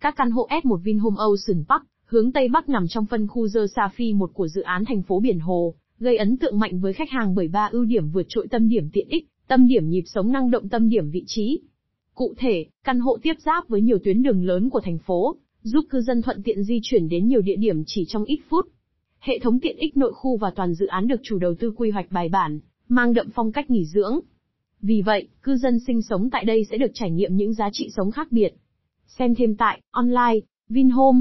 Các căn hộ S1 Vinhome Ocean Park, hướng Tây Bắc nằm trong phân khu The Safi một của dự án thành phố Biển Hồ, gây ấn tượng mạnh với khách hàng bởi ba ưu điểm vượt trội tâm điểm tiện ích, tâm điểm nhịp sống năng động tâm điểm vị trí. Cụ thể, căn hộ tiếp giáp với nhiều tuyến đường lớn của thành phố, giúp cư dân thuận tiện di chuyển đến nhiều địa điểm chỉ trong ít phút. Hệ thống tiện ích nội khu và toàn dự án được chủ đầu tư quy hoạch bài bản, mang đậm phong cách nghỉ dưỡng. Vì vậy, cư dân sinh sống tại đây sẽ được trải nghiệm những giá trị sống khác biệt. Xem thêm tại online Vinhome.